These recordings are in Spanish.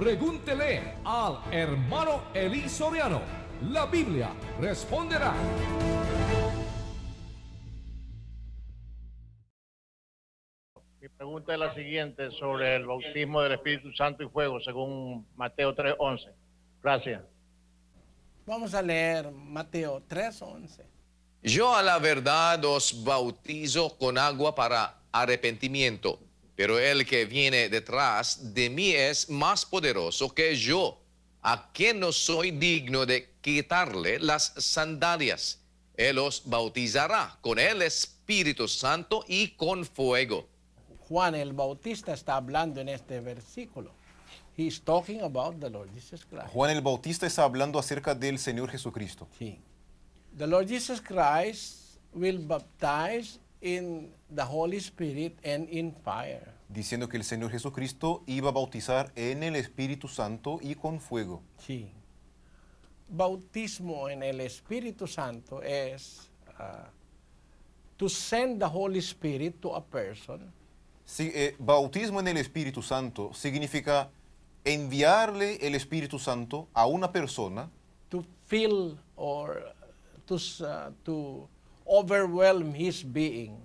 Pregúntele al hermano Eli Soriano. La Biblia responderá. Mi pregunta es la siguiente sobre el bautismo del Espíritu Santo y fuego, según Mateo 3:11. Gracias. Vamos a leer Mateo 3:11. Yo a la verdad os bautizo con agua para arrepentimiento, pero el que viene detrás de mí es más poderoso que yo, a quien no soy digno de quitarle las sandalias. Él os bautizará con el Espíritu Santo y con fuego. Juan el Bautista está hablando en este versículo. He's talking about the Lord Jesus Christ. Juan el Bautista está hablando acerca del Señor Jesucristo. Sí. The Lord Jesus Christ will baptize in the Holy Spirit and in fire. Diciendo que el Señor Jesucristo iba a bautizar en el Espíritu Santo y con fuego. Sí. Bautismo en el Espíritu Santo es uh, to send the Holy Spirit to a person Sí, eh, bautismo en el Espíritu Santo significa enviarle el Espíritu Santo a una persona to fill or to, uh, to overwhelm his being,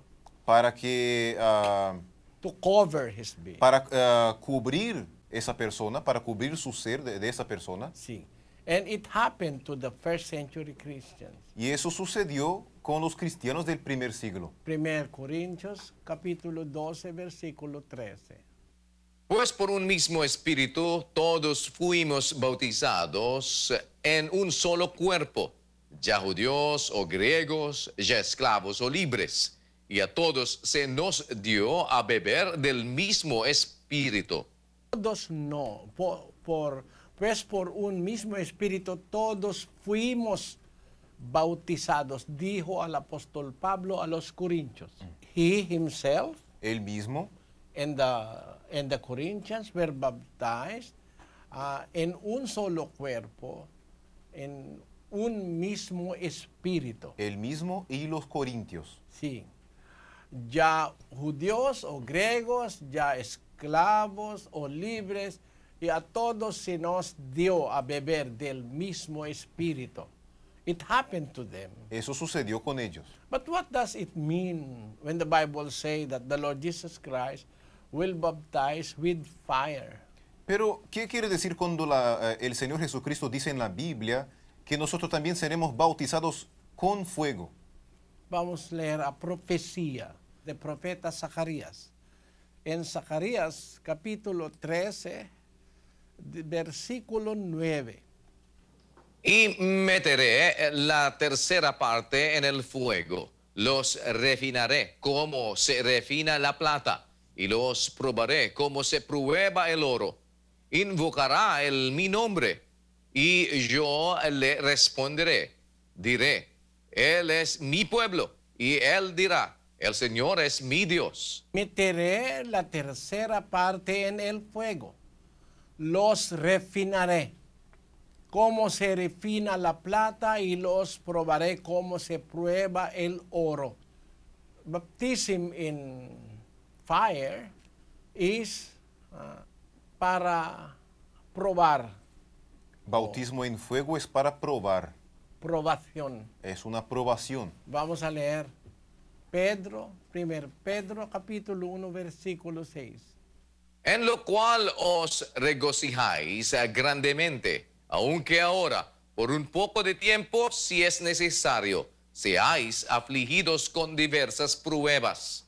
para que ah, to cover his being. para ah, cubrir esa persona, para cubrir su ser de, de esa persona. Sí. And it happened to the first century Christians. Y eso sucedió con los cristianos del primer siglo. 1 Corintios capítulo 12 versículo 13. Pues por un mismo espíritu todos fuimos bautizados en un solo cuerpo, ya judíos o griegos, ya esclavos o libres, y a todos se nos dio a beber del mismo espíritu. Todos no, por, por- pues por un mismo espíritu todos fuimos bautizados, dijo al apóstol Pablo a los Corintios. He himself Él mismo and the, and the Corinthians were baptized uh, en un solo cuerpo, en un mismo espíritu. él mismo y los corintios. Sí. Ya judíos o griegos, ya esclavos o libres, y a todos se nos dio a beber del mismo espíritu. It happened to them. Eso sucedió con ellos. But what does it mean when the Bible say that the Lord Jesus Christ will baptize with fire? Pero, ¿qué quiere decir cuando la, eh, el Señor Jesucristo dice en la Biblia que nosotros también seremos bautizados con fuego? Vamos a leer a profecía del profeta Zacarías. En Zacarías capítulo 13, de- versículo 9. Y meteré la tercera parte en el fuego. Los refinaré como se refina la plata, y los probaré como se prueba el oro. Invocará el mi nombre, y yo le responderé. Diré, Él es mi pueblo, y Él dirá, el Señor es mi Dios. Meteré la tercera parte en el fuego. Los refinaré. Como se refina la plata y los probaré como se prueba el oro. Baptism in fire is uh, para probar, Bautismo en fuego es para probar, probación. es una probación. Vamos a leer Pedro, 1 Pedro capítulo 1 versículo 6. En lo cual os regocijáis grandemente, aunque ahora, por un poco de tiempo, si es necesario, seáis afligidos con diversas pruebas,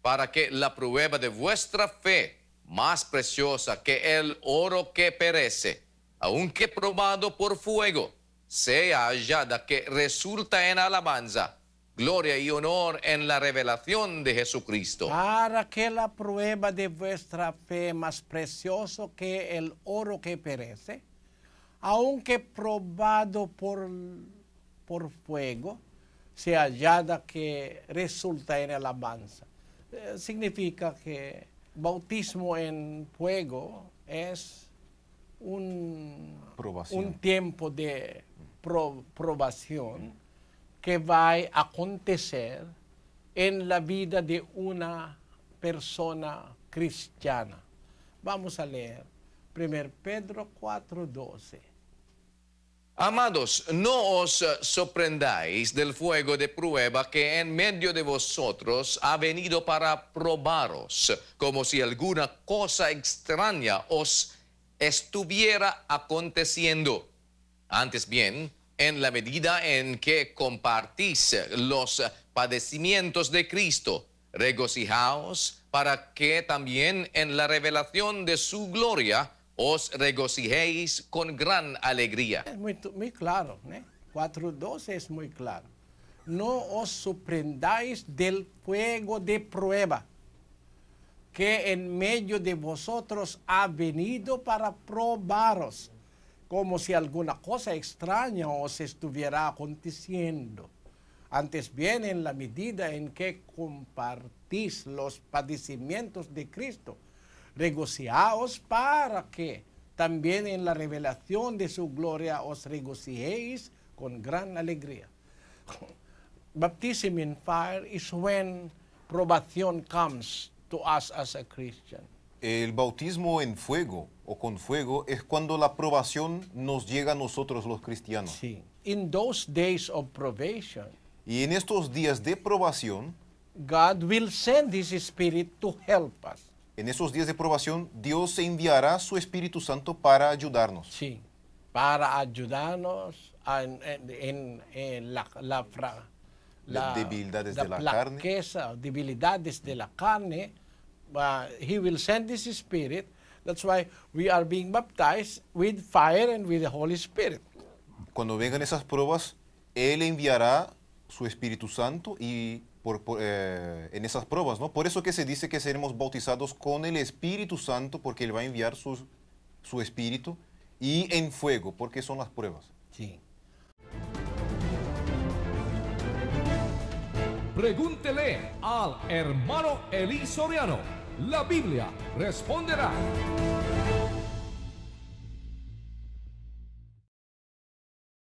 para que la prueba de vuestra fe, más preciosa que el oro que perece, aunque probado por fuego, sea hallada que resulta en alabanza, gloria y honor en la revelación de Jesucristo. Para que la prueba de vuestra fe más precioso que el oro que perece, aunque probado por, por fuego, sea hallada que resulta en alabanza. Eh, significa que bautismo en fuego es un, un tiempo de pro- probación que va a acontecer en la vida de una persona cristiana. Vamos a leer 1 Pedro 4:12. Amados, no os sorprendáis del fuego de prueba que en medio de vosotros ha venido para probaros, como si alguna cosa extraña os estuviera aconteciendo. Antes bien, en la medida en que compartís los padecimientos de Cristo, regocijaos para que también en la revelación de su gloria os regocijéis con gran alegría. Es muy, claro, ¿eh? 4.12 es muy claro. No os sorprendáis del fuego de prueba que en medio de vosotros ha venido para probaros, como si alguna cosa extraña os estuviera aconteciendo. Antes bien, en la medida en que compartís los padecimientos de Cristo, regocijaos para que también en la revelación de su gloria os regocijéis con gran alegría. Baptism in fire is when probation comes to us as a Christian. El bautismo en fuego o con fuego es cuando la aprobación nos llega a nosotros los cristianos. Sí. In those days of probation, Y en estos días de probación, God will send His Spirit to help us. en esos días de probación, Dios enviará su Espíritu Santo para ayudarnos. Sí, para ayudarnos en- en- en la, la, fra- Las debilidades de la carne. flaqueza, debilidades de la carne. uh, he will send His Spirit. That's why we are being baptized with fire and with the Holy Spirit. Cuando vengan esas pruebas, Él enviará su Espíritu Santo y por, por, eh, en esas pruebas, ¿no? Por eso que se dice que seremos bautizados con el Espíritu Santo, porque Él va a enviar su, su Espíritu, y en fuego, porque son las pruebas. Sí. Pregúntele al hermano Eli Soriano. La Biblia responderá.